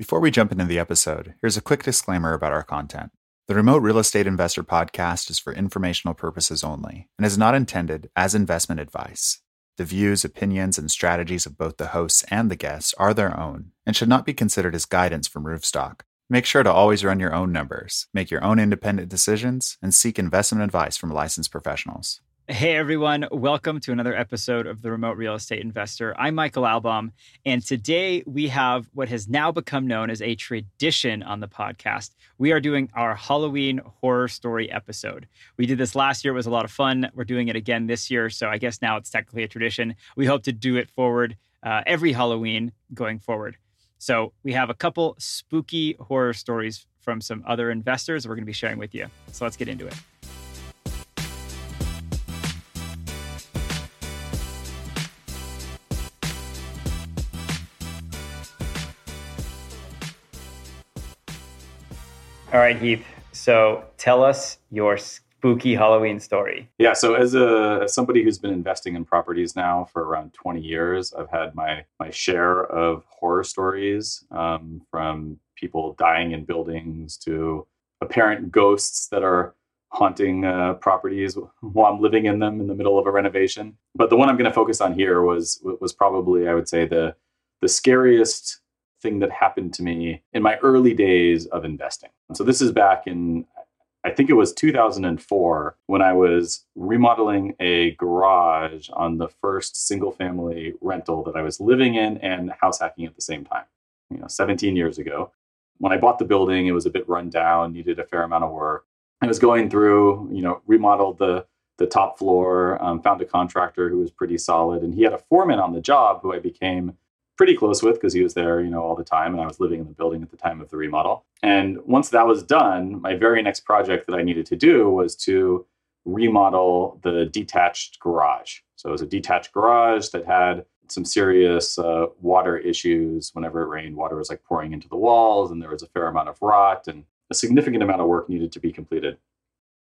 Before we jump into the episode, here's a quick disclaimer about our content. The Remote Real Estate Investor podcast is for informational purposes only and is not intended as investment advice. The views, opinions, and strategies of both the hosts and the guests are their own and should not be considered as guidance from Roofstock. Make sure to always run your own numbers, make your own independent decisions, and seek investment advice from licensed professionals. Hey everyone, welcome to another episode of The Remote Real Estate Investor. I'm Michael Albaum, and today we have what has now become known as a tradition on the podcast. We are doing our Halloween horror story episode. We did this last year, it was a lot of fun. We're doing it again this year, so I guess now it's technically a tradition. We hope to do it forward uh, every Halloween going forward. So we have a couple spooky horror stories from some other investors we're going to be sharing with you. So let's get into it. Right, Heath. So tell us your spooky Halloween story. Yeah. So as a as somebody who's been investing in properties now for around 20 years, I've had my my share of horror stories um, from people dying in buildings to apparent ghosts that are haunting uh, properties while I'm living in them in the middle of a renovation. But the one I'm going to focus on here was was probably I would say the the scariest thing that happened to me in my early days of investing. So this is back in I think it was 2004 when I was remodeling a garage on the first single family rental that I was living in and house hacking at the same time. You know, 17 years ago. When I bought the building, it was a bit run down, needed a fair amount of work. I was going through, you know, remodeled the the top floor, um, found a contractor who was pretty solid, and he had a foreman on the job who I became pretty close with because he was there, you know, all the time, and I was living in the building at the time of the remodel. And once that was done, my very next project that I needed to do was to remodel the detached garage. So it was a detached garage that had some serious uh, water issues. Whenever it rained, water was like pouring into the walls, and there was a fair amount of rot, and a significant amount of work needed to be completed.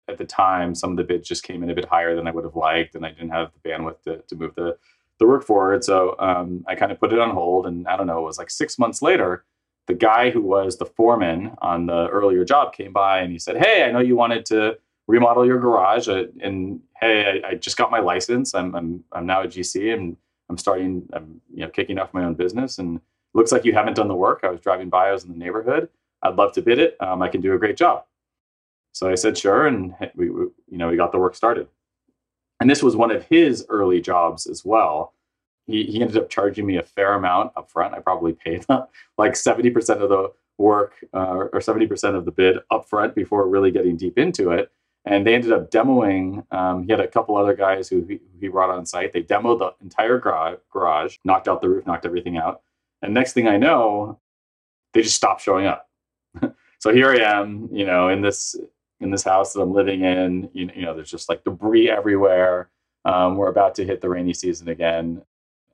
At the time, some of the bids just came in a bit higher than I would have liked, and I didn't have the bandwidth to, to move the the work forward. So um, I kind of put it on hold. And I don't know, it was like six months later, the guy who was the foreman on the earlier job came by and he said, Hey, I know you wanted to remodel your garage. Uh, and hey, I, I, just got my license. I'm, I'm, I'm now a GC and I'm starting, I'm you know, kicking off my own business. And looks like you haven't done the work. I was driving by, I was in the neighborhood. I'd love to bid it. Um, I can do a great job. So I said, sure. And we, we, you know, we got the work started and this was one of his early jobs as well. He, he ended up charging me a fair amount up front. I probably paid like 70% of the work uh, or 70% of the bid up front before really getting deep into it. And they ended up demoing. Um, he had a couple other guys who he, he brought on site. They demoed the entire garage, garage, knocked out the roof, knocked everything out. And next thing I know, they just stopped showing up. so here I am, you know, in this in this house that I'm living in. You, you know, there's just like debris everywhere. Um, we're about to hit the rainy season again,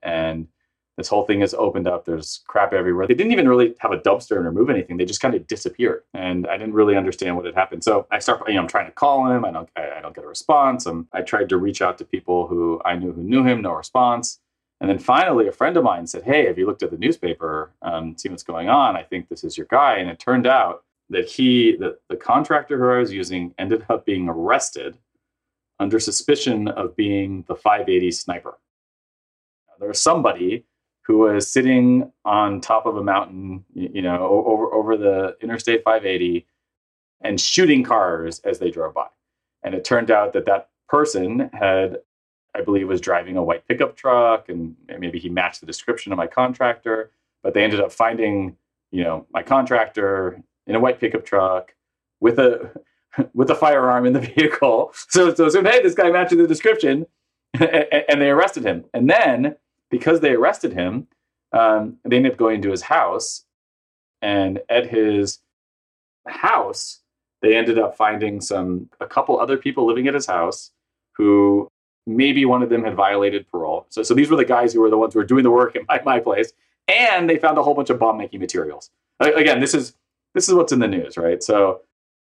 and this whole thing has opened up. There's crap everywhere. They didn't even really have a dumpster and remove anything. They just kind of disappeared, and I didn't really understand what had happened. So I start, you know, I'm trying to call him. I don't, I, I don't get a response. I'm, I tried to reach out to people who I knew who knew him. No response. And then finally, a friend of mine said, "Hey, have you looked at the newspaper? Um, see what's going on? I think this is your guy." And it turned out that he, that the contractor who I was using, ended up being arrested under suspicion of being the 580 sniper. There was somebody who was sitting on top of a mountain, you know, over over the Interstate 580, and shooting cars as they drove by. And it turned out that that person had, I believe, was driving a white pickup truck, and maybe he matched the description of my contractor. But they ended up finding, you know, my contractor in a white pickup truck with a with a firearm in the vehicle. So, so, so hey, this guy matches the description, and, they arrested him. And then because they arrested him, um, they ended up going to his house, and at his house, they ended up finding some a couple other people living at his house who maybe one of them had violated parole. So, so these were the guys who were the ones who were doing the work at my, my place, and they found a whole bunch of bomb making materials. Again, this is this is what's in the news, right? So,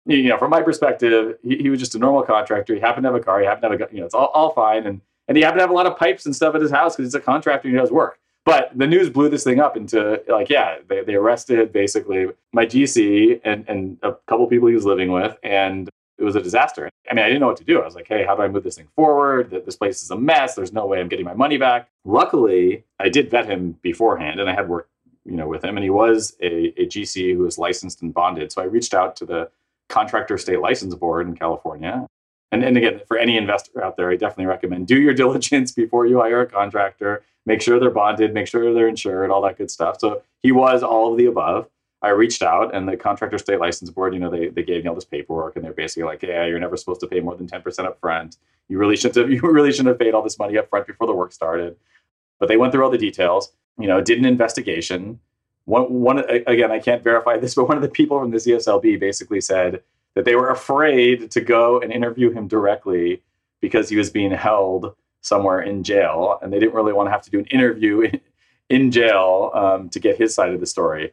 you know, from my perspective, he, he was just a normal contractor. He happened to have a car. He happened to have a, you know, it's all, all fine. And, and he happened to have a lot of pipes and stuff at his house because he's a contractor and he does work. But the news blew this thing up into like, yeah, they, they arrested basically my GC and, and a couple people he was living with. And it was a disaster. I mean, I didn't know what to do. I was like, hey, how do I move this thing forward? This place is a mess. There's no way I'm getting my money back. Luckily, I did vet him beforehand and I had worked, you know, with him. And he was a, a GC who was licensed and bonded. So I reached out to the contractor state license board in California. And, and again, for any investor out there, I definitely recommend do your diligence before you hire a contractor. Make sure they're bonded, make sure they're insured, all that good stuff. So he was all of the above. I reached out and the contractor state license board, you know, they, they gave me all this paperwork and they're basically like, yeah, you're never supposed to pay more than 10% up front. You really shouldn't have, you really shouldn't have paid all this money up front before the work started. But they went through all the details, you know, did an investigation. One, one again, I can't verify this, but one of the people from the CSLB basically said that they were afraid to go and interview him directly because he was being held somewhere in jail and they didn't really want to have to do an interview in, in jail um, to get his side of the story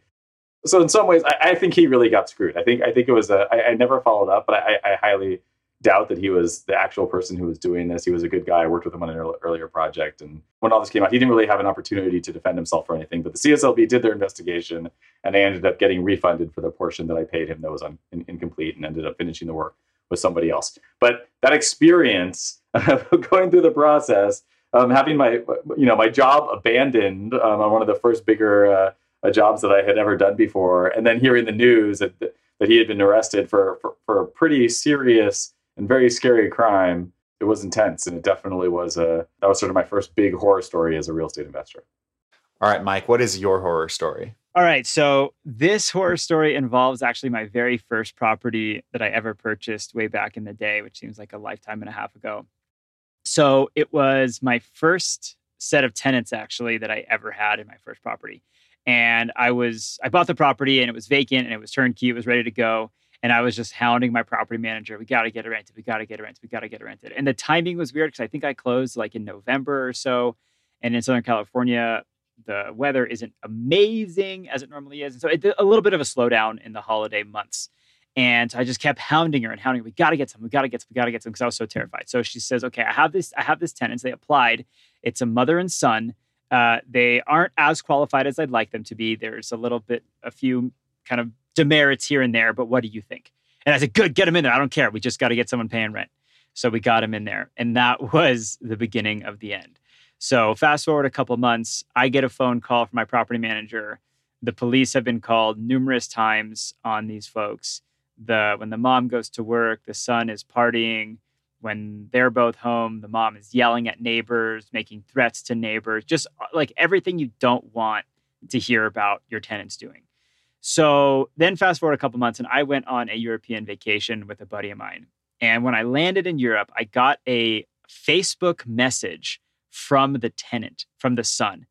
so in some ways, I, I, think he really got screwed. I think I think it was a. I, I never followed up, but I, I, highly doubt that he was the actual person who was doing this. He was a good guy. I worked with him on an earlier project, and when all this came out, he didn't really have an opportunity to defend himself or anything. But the CSLB did their investigation, and they ended up getting refunded for the portion that I paid him that was un, in, incomplete, and ended up finishing the work with somebody else. But that experience of going through the process. Um, having my you know my job abandoned um, on one of the first bigger uh, jobs that I had ever done before, and then hearing the news that that he had been arrested for, for, for a pretty serious and very scary crime, it was intense, and it definitely was a that was sort of my first big horror story as a real estate investor. All right, Mike, what is your horror story? All right, so this horror story involves actually my very first property that I ever purchased way back in the day, which seems like a lifetime and a half ago. So it was my first set of tenants actually that I ever had in my first property and I was I bought the property and it was vacant and it was turnkey, it was ready to go. And I was just hounding my property manager. We got to get it rented. We got to get it rented. We got to get it rented. And the timing was weird because I think I closed like in November or so. And in Southern California, the weather isn't amazing as it normally is. And so it, a little bit of a slowdown in the holiday months. And I just kept hounding her and hounding. Her. We got to get some. We got to get some. We got to get some because I was so terrified. So she says, "Okay, I have this. I have this tenants. They applied. It's a mother and son. Uh, they aren't as qualified as I'd like them to be. There's a little bit, a few kind of demerits here and there, but what do you think? And I said, good, get them in there. I don't care. We just got to get someone paying rent. So we got him in there. And that was the beginning of the end. So fast forward a couple months, I get a phone call from my property manager. The police have been called numerous times on these folks. The when the mom goes to work, the son is partying when they're both home, the mom is yelling at neighbors, making threats to neighbors, just uh, like everything you don't want to hear about your tenants doing. So then fast forward a couple months and I went on a European vacation with a buddy of mine. And when I landed in Europe, I got a Facebook message from the tenant, from the son.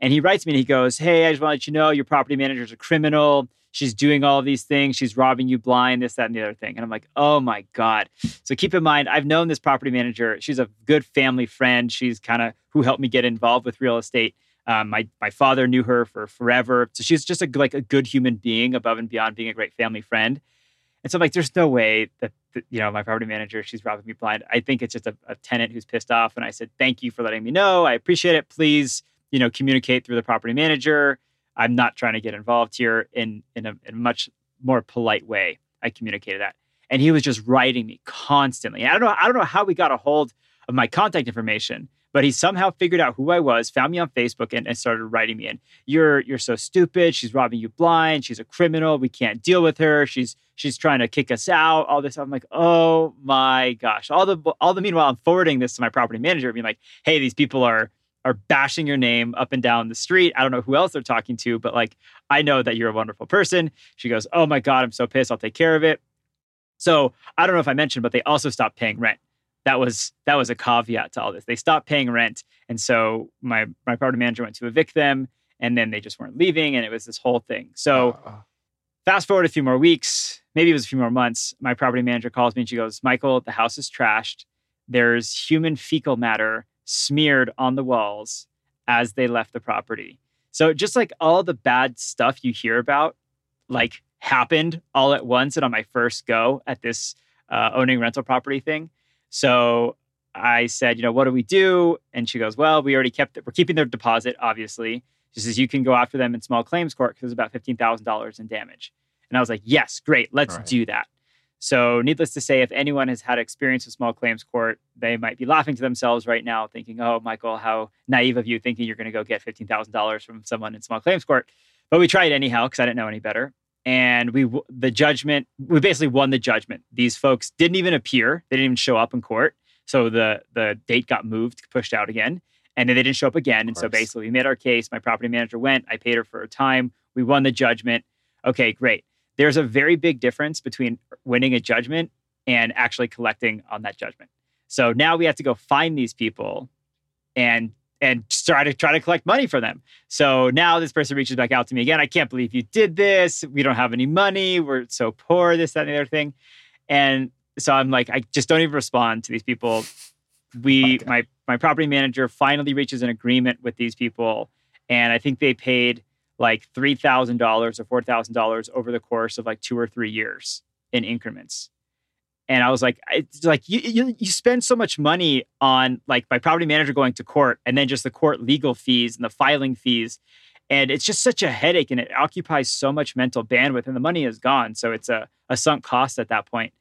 And he writes me and he goes, Hey, I just want to let you know your property manager is a criminal she's doing all these things. She's robbing you blind, this, that, and the other thing. And I'm like, oh my God. So keep in mind, I've known this property manager. She's a good family friend. She's kind of who helped me get involved with real estate. Um, my my father knew her for forever, so she's just a, like a good human being, above and beyond being a great family friend. And so I'm like, there's no way that, you know my property manager she's robbing me blind. I think it's just a, a tenant who's pissed off. And I said, thank you for letting me know. I appreciate it. Please, you know, communicate through the property manager. I'm not trying to get involved here in in a, in a much more polite way. I communicated that, and he was just writing me constantly. I don't know. I don't know how we got a hold of my contact information, but he somehow figured out who I was, found me on Facebook, and, and started writing me in. You're you're so stupid. She's robbing you blind. She's a criminal. We can't deal with her. She's she's trying to kick us out. All this. I'm like, oh my gosh. All the all the meanwhile, I'm forwarding this to my property manager, being like, hey, these people are are bashing your name up and down the street. I don't know who else they're talking to, but like, I know that you're a wonderful person. She goes, Oh my God, I'm so pissed. I'll take care of it. So I don't know if I mentioned, but they also stopped paying rent. That was that was a caveat to all this. They stopped paying rent. And so my my property manager went to evict them and then they just weren't leaving. And it was this whole thing. So uh, fast forward a few more weeks, maybe it was a few more months. My property manager calls me and she goes, Michael, the house is trashed. There's human fecal matter smeared on the walls as they left the property. So just like all the bad stuff you hear about, like happened all at once and on my first go at this uh, owning rental property thing. So I said, you know, what do we do? And she goes, well, we already kept it. We're keeping their deposit, obviously. She says, you can go after them in small claims court because it's about $15,000 in damage. And I was like, yes, great, let's right. do that. So, needless to say, if anyone has had experience with small claims court, they might be laughing to themselves right now, thinking, oh, Michael, how naive of you thinking you're going to go get $15,000 from someone in small claims court. But we tried anyhow because I didn't know any better. And we, the judgment, we basically won the judgment. These folks didn't even appear, they didn't even show up in court. So the the date got moved, pushed out again, and then they didn't show up again. And so basically, we made our case. My property manager went. I paid her for her time. We won the judgment. Okay, great. There's a very big difference between winning a judgment and actually collecting on that judgment. So now we have to go find these people and and try to try to collect money for them. So now this person reaches back out to me again. I can't believe you did this. We don't have any money. We're so poor. This, that, and the other thing. And so I'm like, I just don't even respond to these people. We, okay. my my property manager finally reaches an agreement with these people, and I think they paid like three thousand dollars or four thousand dollars over the course of like two or three years in increments. And I was like, it's like you, you you spend so much money on like my property manager going to court, and then just the court legal fees and the filing fees, and it's just such a headache, and it occupies so much mental bandwidth, and the money is gone, so it's a a sunk cost at that point.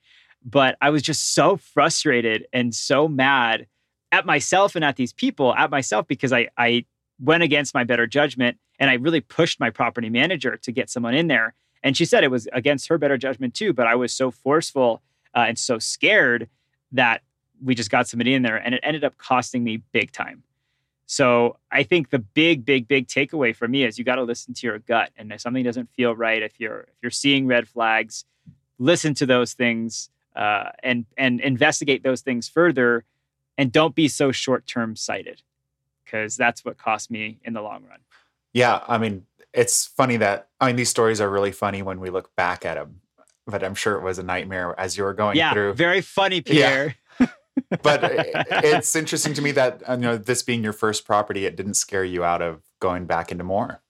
But I was just so frustrated and so mad at myself and at these people, at myself, because I, I went against my better judgment and I really pushed my property manager to get someone in there. And she said it was against her better judgment too, but I was so forceful uh, and so scared that we just got somebody in there and it ended up costing me big time. So I think the big, big, big takeaway for me is you got to listen to your gut. And if something doesn't feel right, if you're if you're seeing red flags, listen to those things uh, and and investigate those things further, and don't be so short term sighted, because that's what cost me in the long run. Yeah, I mean, it's funny that I mean these stories are really funny when we look back at them, but I'm sure it was a nightmare as you were going yeah, through. Very funny, Pierre. Yeah. but it's interesting to me that you know this being your first property, it didn't scare you out of going back into more.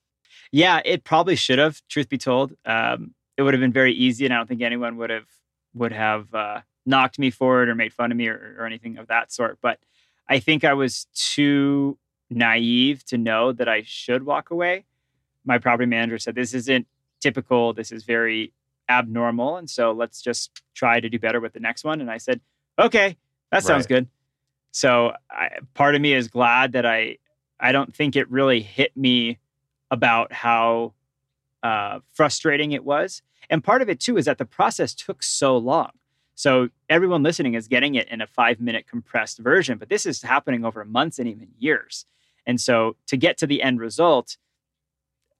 Yeah, it probably should have. Truth be told, um, it would have been very easy, and I don't think anyone would have would have uh, knocked me for it or made fun of me or, or anything of that sort. But I think I was too naive to know that I should walk away. My property manager said, This isn't typical. This is very abnormal. And so let's just try to do better with the next one. And I said, Okay, that sounds right. good. So I, part of me is glad that I, I don't think it really hit me about how uh, frustrating it was. And part of it too is that the process took so long. So everyone listening is getting it in a five minute compressed version, but this is happening over months and even years. And so to get to the end result,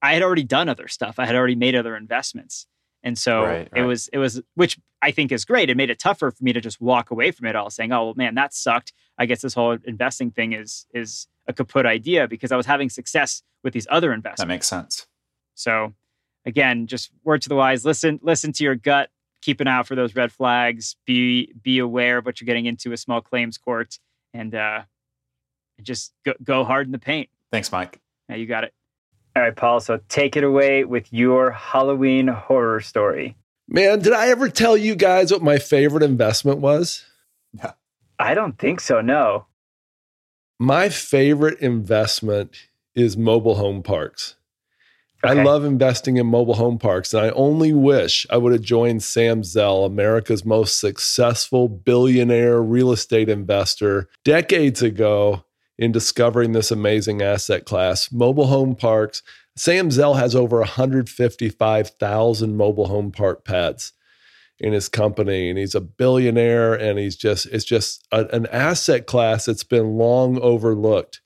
I had already done other stuff. I had already made other investments. And so right, right. it was, it was, which I think is great. It made it tougher for me to just walk away from it all saying, oh, well, man, that sucked. I guess this whole investing thing is, is a kaput idea because I was having success with these other investments. That makes sense. So again, just word to the wise, listen, listen to your gut, keep an eye out for those red flags, be be aware of what you're getting into a small claims court and uh just go, go hard in the paint. Thanks, Mike. Yeah, you got it. All right, Paul. So take it away with your Halloween horror story. Man, did I ever tell you guys what my favorite investment was? Yeah. I don't think so, no. My favorite investment is mobile home parks. Okay. I love investing in mobile home parks, and I only wish I would have joined Sam Zell, America's most successful billionaire real estate investor, decades ago in discovering this amazing asset class. Mobile home parks. Sam Zell has over 155,000 mobile home park pads in his company, and he's a billionaire, and he's just, it's just a, an asset class that's been long overlooked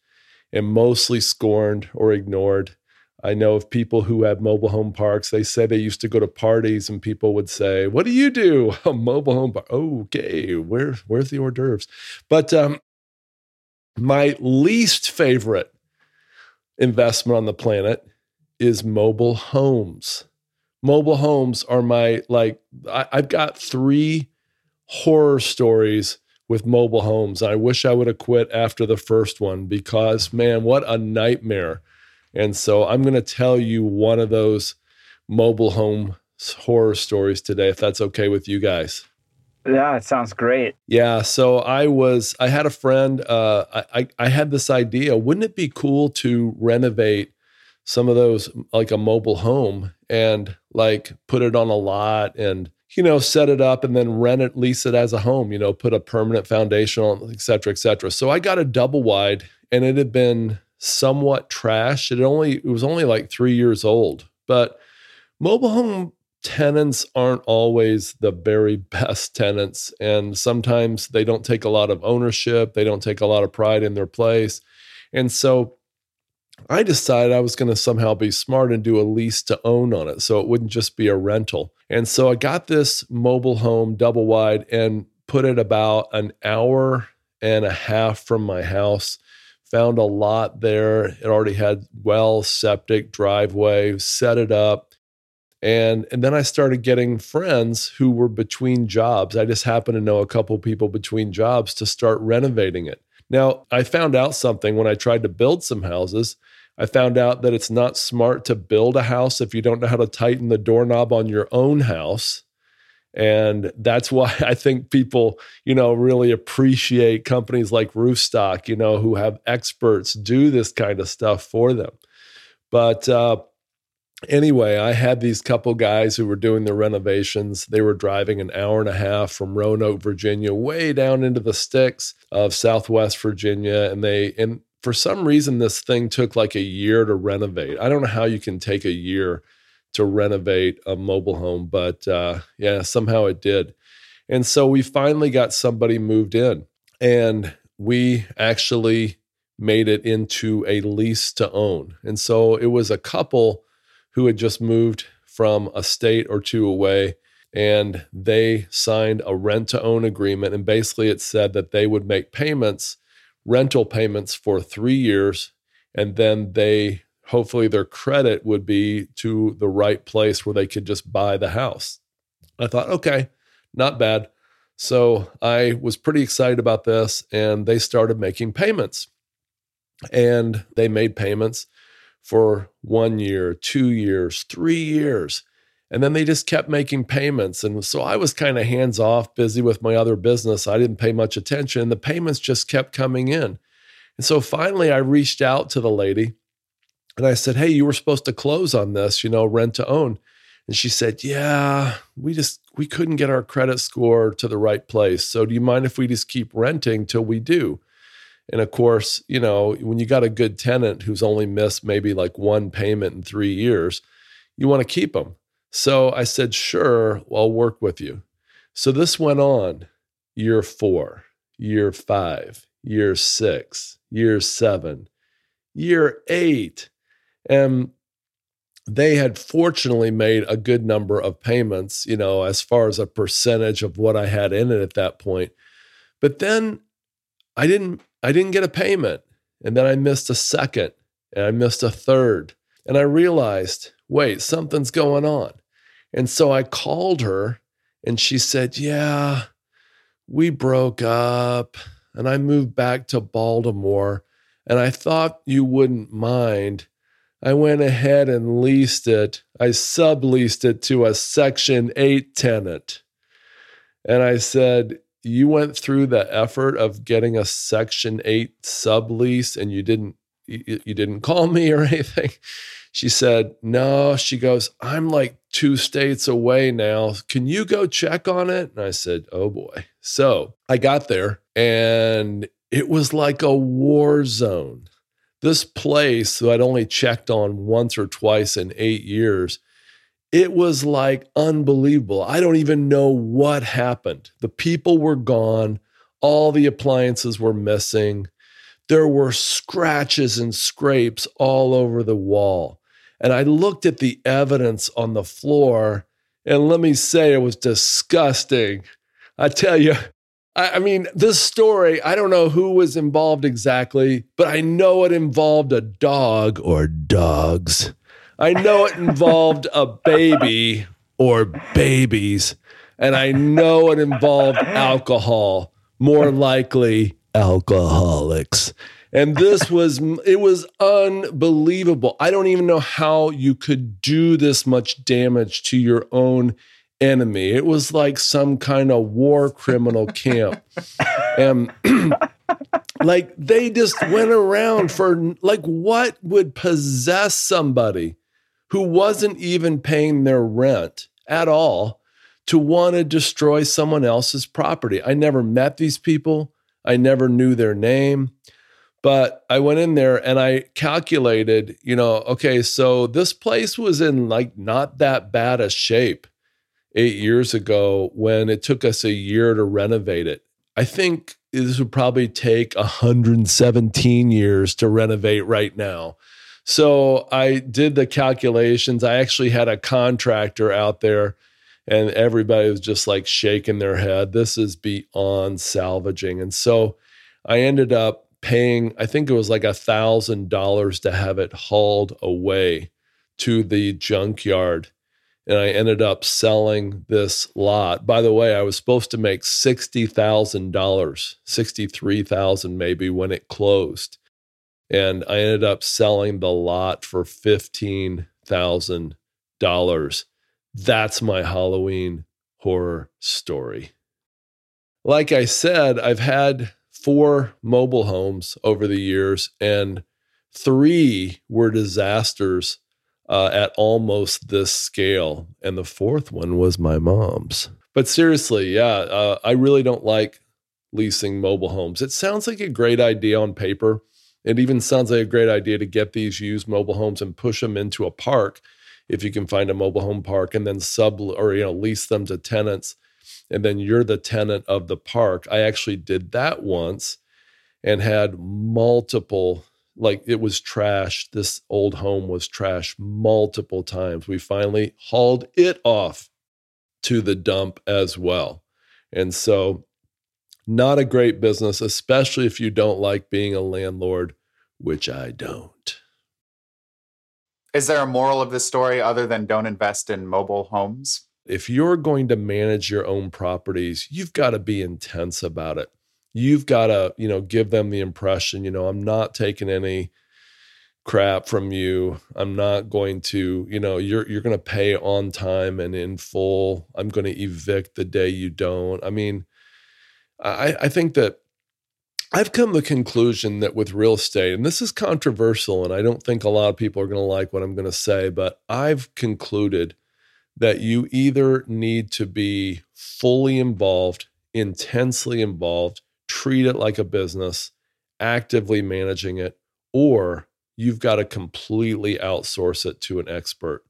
and mostly scorned or ignored I know of people who have mobile home parks. They say they used to go to parties and people would say, What do you do? A mobile home park. Okay, where, where's the hors d'oeuvres? But um, my least favorite investment on the planet is mobile homes. Mobile homes are my, like, I, I've got three horror stories with mobile homes. I wish I would have quit after the first one because, man, what a nightmare and so I'm going to tell you one of those mobile home horror stories today, if that's okay with you guys. Yeah, it sounds great. Yeah. So I was, I had a friend, uh, I, I had this idea. Wouldn't it be cool to renovate some of those, like a mobile home and like put it on a lot and, you know, set it up and then rent it, lease it as a home, you know, put a permanent foundation on, et cetera, et cetera. So I got a double wide and it had been somewhat trash. It only, it was only like three years old, but mobile home tenants aren't always the very best tenants. And sometimes they don't take a lot of ownership, they don't take a lot of pride in their place. And so I decided I was going to somehow be smart and do a lease to own on it. So it wouldn't just be a rental. And so I got this mobile home double wide and put it about an hour and a half from my house. Found a lot there. It already had well, septic, driveway, set it up and and then I started getting friends who were between jobs. I just happened to know a couple people between jobs to start renovating it. Now, I found out something when I tried to build some houses. I found out that it's not smart to build a house if you don't know how to tighten the doorknob on your own house. And that's why I think people, you know, really appreciate companies like Roofstock, you know, who have experts do this kind of stuff for them. But uh, anyway, I had these couple guys who were doing the renovations. They were driving an hour and a half from Roanoke, Virginia, way down into the sticks of Southwest Virginia. And they, and for some reason, this thing took like a year to renovate. I don't know how you can take a year to renovate a mobile home, but uh, yeah, somehow it did. And so we finally got somebody moved in, and we actually made it into a lease to own. And so it was a couple who had just moved from a state or two away and they signed a rent to own agreement and basically it said that they would make payments rental payments for 3 years and then they hopefully their credit would be to the right place where they could just buy the house. I thought okay not bad. So i was pretty excited about this and they started making payments. And they made payments for one year, two years, three years. And then they just kept making payments. And so I was kind of hands off, busy with my other business. I didn't pay much attention. And The payments just kept coming in. And so finally, I reached out to the lady and I said, Hey, you were supposed to close on this, you know, rent to own. And she said, Yeah, we just, we couldn't get our credit score to the right place. So do you mind if we just keep renting till we do? And of course, you know, when you got a good tenant who's only missed maybe like one payment in three years, you want to keep them. So I said, sure, I'll work with you. So this went on year four, year five, year six, year seven, year eight. And they had fortunately made a good number of payments, you know, as far as a percentage of what I had in it at that point. But then I didn't I didn't get a payment. And then I missed a second and I missed a third. And I realized, wait, something's going on. And so I called her and she said, Yeah, we broke up and I moved back to Baltimore. And I thought you wouldn't mind. I went ahead and leased it. I subleased it to a Section 8 tenant. And I said, you went through the effort of getting a section 8 sublease and you didn't you, you didn't call me or anything. She said no. She goes i'm like two states away now. Can you go check on it? And i said oh boy. So i got there and it was like a war zone. This place that i'd only checked on once or twice in eight years it was like unbelievable. I don't even know what happened. The people were gone, all the appliances were missing. There were scratches and scrapes all over the wall. And I looked at the evidence on the floor, and let me say it was disgusting. I tell you, I, mean, this story, I don't know who was involved exactly, but I know it involved a dog or dogs I know it involved a baby or babies, and I know it involved alcohol, more likely alcoholics. And this was, it was unbelievable. I don't even know how you could do this much damage to your own enemy. It was like some kind of war criminal camp. And like they just went around for like what would possess somebody who wasn't even paying their rent at all to want to destroy someone else's property. I never met these people. I never knew their name. But I went in there and I calculated, you know, okay, so this place was in like not that bad a shape eight years ago when it took us a year to renovate it. I think this would probably take 117 years to renovate right now. So I did the calculations. I actually had a contractor out there and everybody was just like shaking their head. This is beyond salvaging. And so I ended up paying, I think it was like a thousand dollars to have it hauled away to the junkyard. And I ended up selling this lot. By the way, I was supposed to make $60,000, 63,000 maybe when it closed. And I ended up selling the lot for $15,000. That's my Halloween horror story. Like I said, I've had four mobile homes over the years, and three were disasters uh, at almost this scale. And the fourth one was my mom's. But seriously, yeah, uh, I really don't like leasing mobile homes. It sounds like a great idea on paper. It even sounds like a great idea to get these used mobile homes and push them into a park if you can find a mobile home park and then sub or you know lease them to tenants and then you're the tenant of the park. I actually did that once and had multiple like it was trash. This old home was trash multiple times. We finally hauled it off to the dump as well. And so, not a great business, especially if you don't like being a landlord, which I don't. Is there a moral of this story other than don't invest in mobile homes? if you're going to manage your own properties, you've got to be intense about it. You've got to, you know, give them the impression, you know, I'm not taking any crap from you. I'm not going to, you know, you're you're going to pay on time and in full. I'm going to evict the day you don't. I mean, I I think that I've come to the conclusion that with real estate, and this is controversial, and I don't think a lot of people are going to like what I'm going to say, but I've concluded that you either need to be fully involved, intensely involved, treat it like a business, actively managing it, or you've got to completely outsource it to an expert.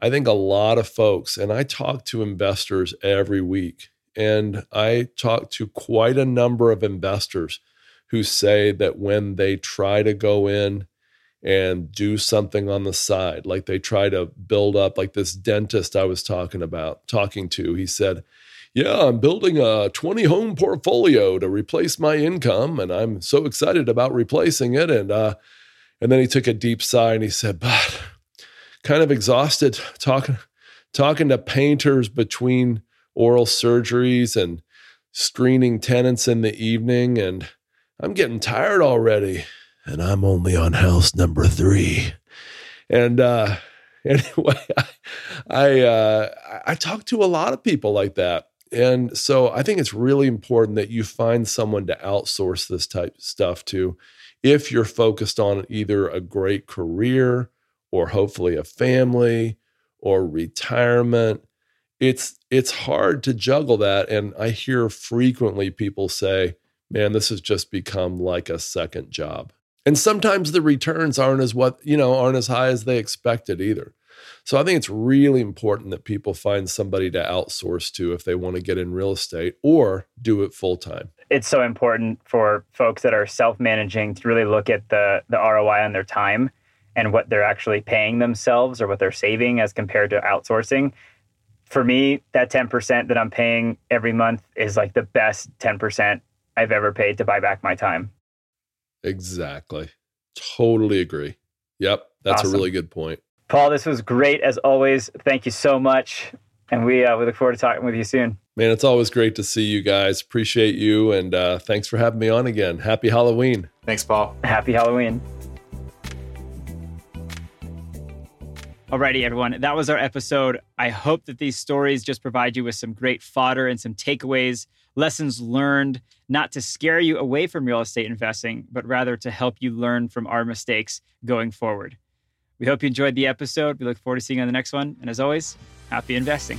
I think a lot of folks, and I talk to investors every week, and I talk to quite a number of investors who say that when they try to go in and do something on the side. Like they try to build up, like this dentist I was talking about, talking to, he said, Yeah, I'm building a 20 home portfolio to replace my income. And I'm so excited about replacing it. And, uh, and then he took a deep sigh and he said, But kind of exhausted talking, talking to painters between oral surgeries and screening tenants in the evening. And I'm getting tired already and I'm only on house number three. And uh, anyway, I I, uh, I talk to a lot of people like that, and so I think it's really important that you find someone to outsource this type of stuff to, if you're focused on either a great career or hopefully a family or retirement. It's it's hard to juggle that, and I hear frequently people say, "Man, this has just become like a second job." And sometimes the returns aren't as what, you know, aren't as high as they expected either. So I think it's really important that people find somebody to outsource to if they want to get in real estate or do it full time. It's so important for folks that are self-managing to really look at the the ROI on their time and what they're actually paying themselves or what they're saving as compared to outsourcing. For me, that 10% that I'm paying every month is like the best 10% I've ever paid to buy back my time. Exactly. Totally agree. Yep. That's awesome. a really good point. Paul, this was great as always. Thank you so much. And we, uh, we look forward to talking with you soon. Man, it's always great to see you guys. Appreciate you. And uh, thanks for having me on again. Happy Halloween. Thanks, Paul. Happy Halloween. Alrighty, everyone. That was our episode. I hope that these stories just provide you with some great fodder and some takeaways, lessons learned, not to scare you away from real estate investing, but rather to help you learn from our mistakes going forward. We hope you enjoyed the episode. We look forward to seeing you on the next one. And as always, happy investing.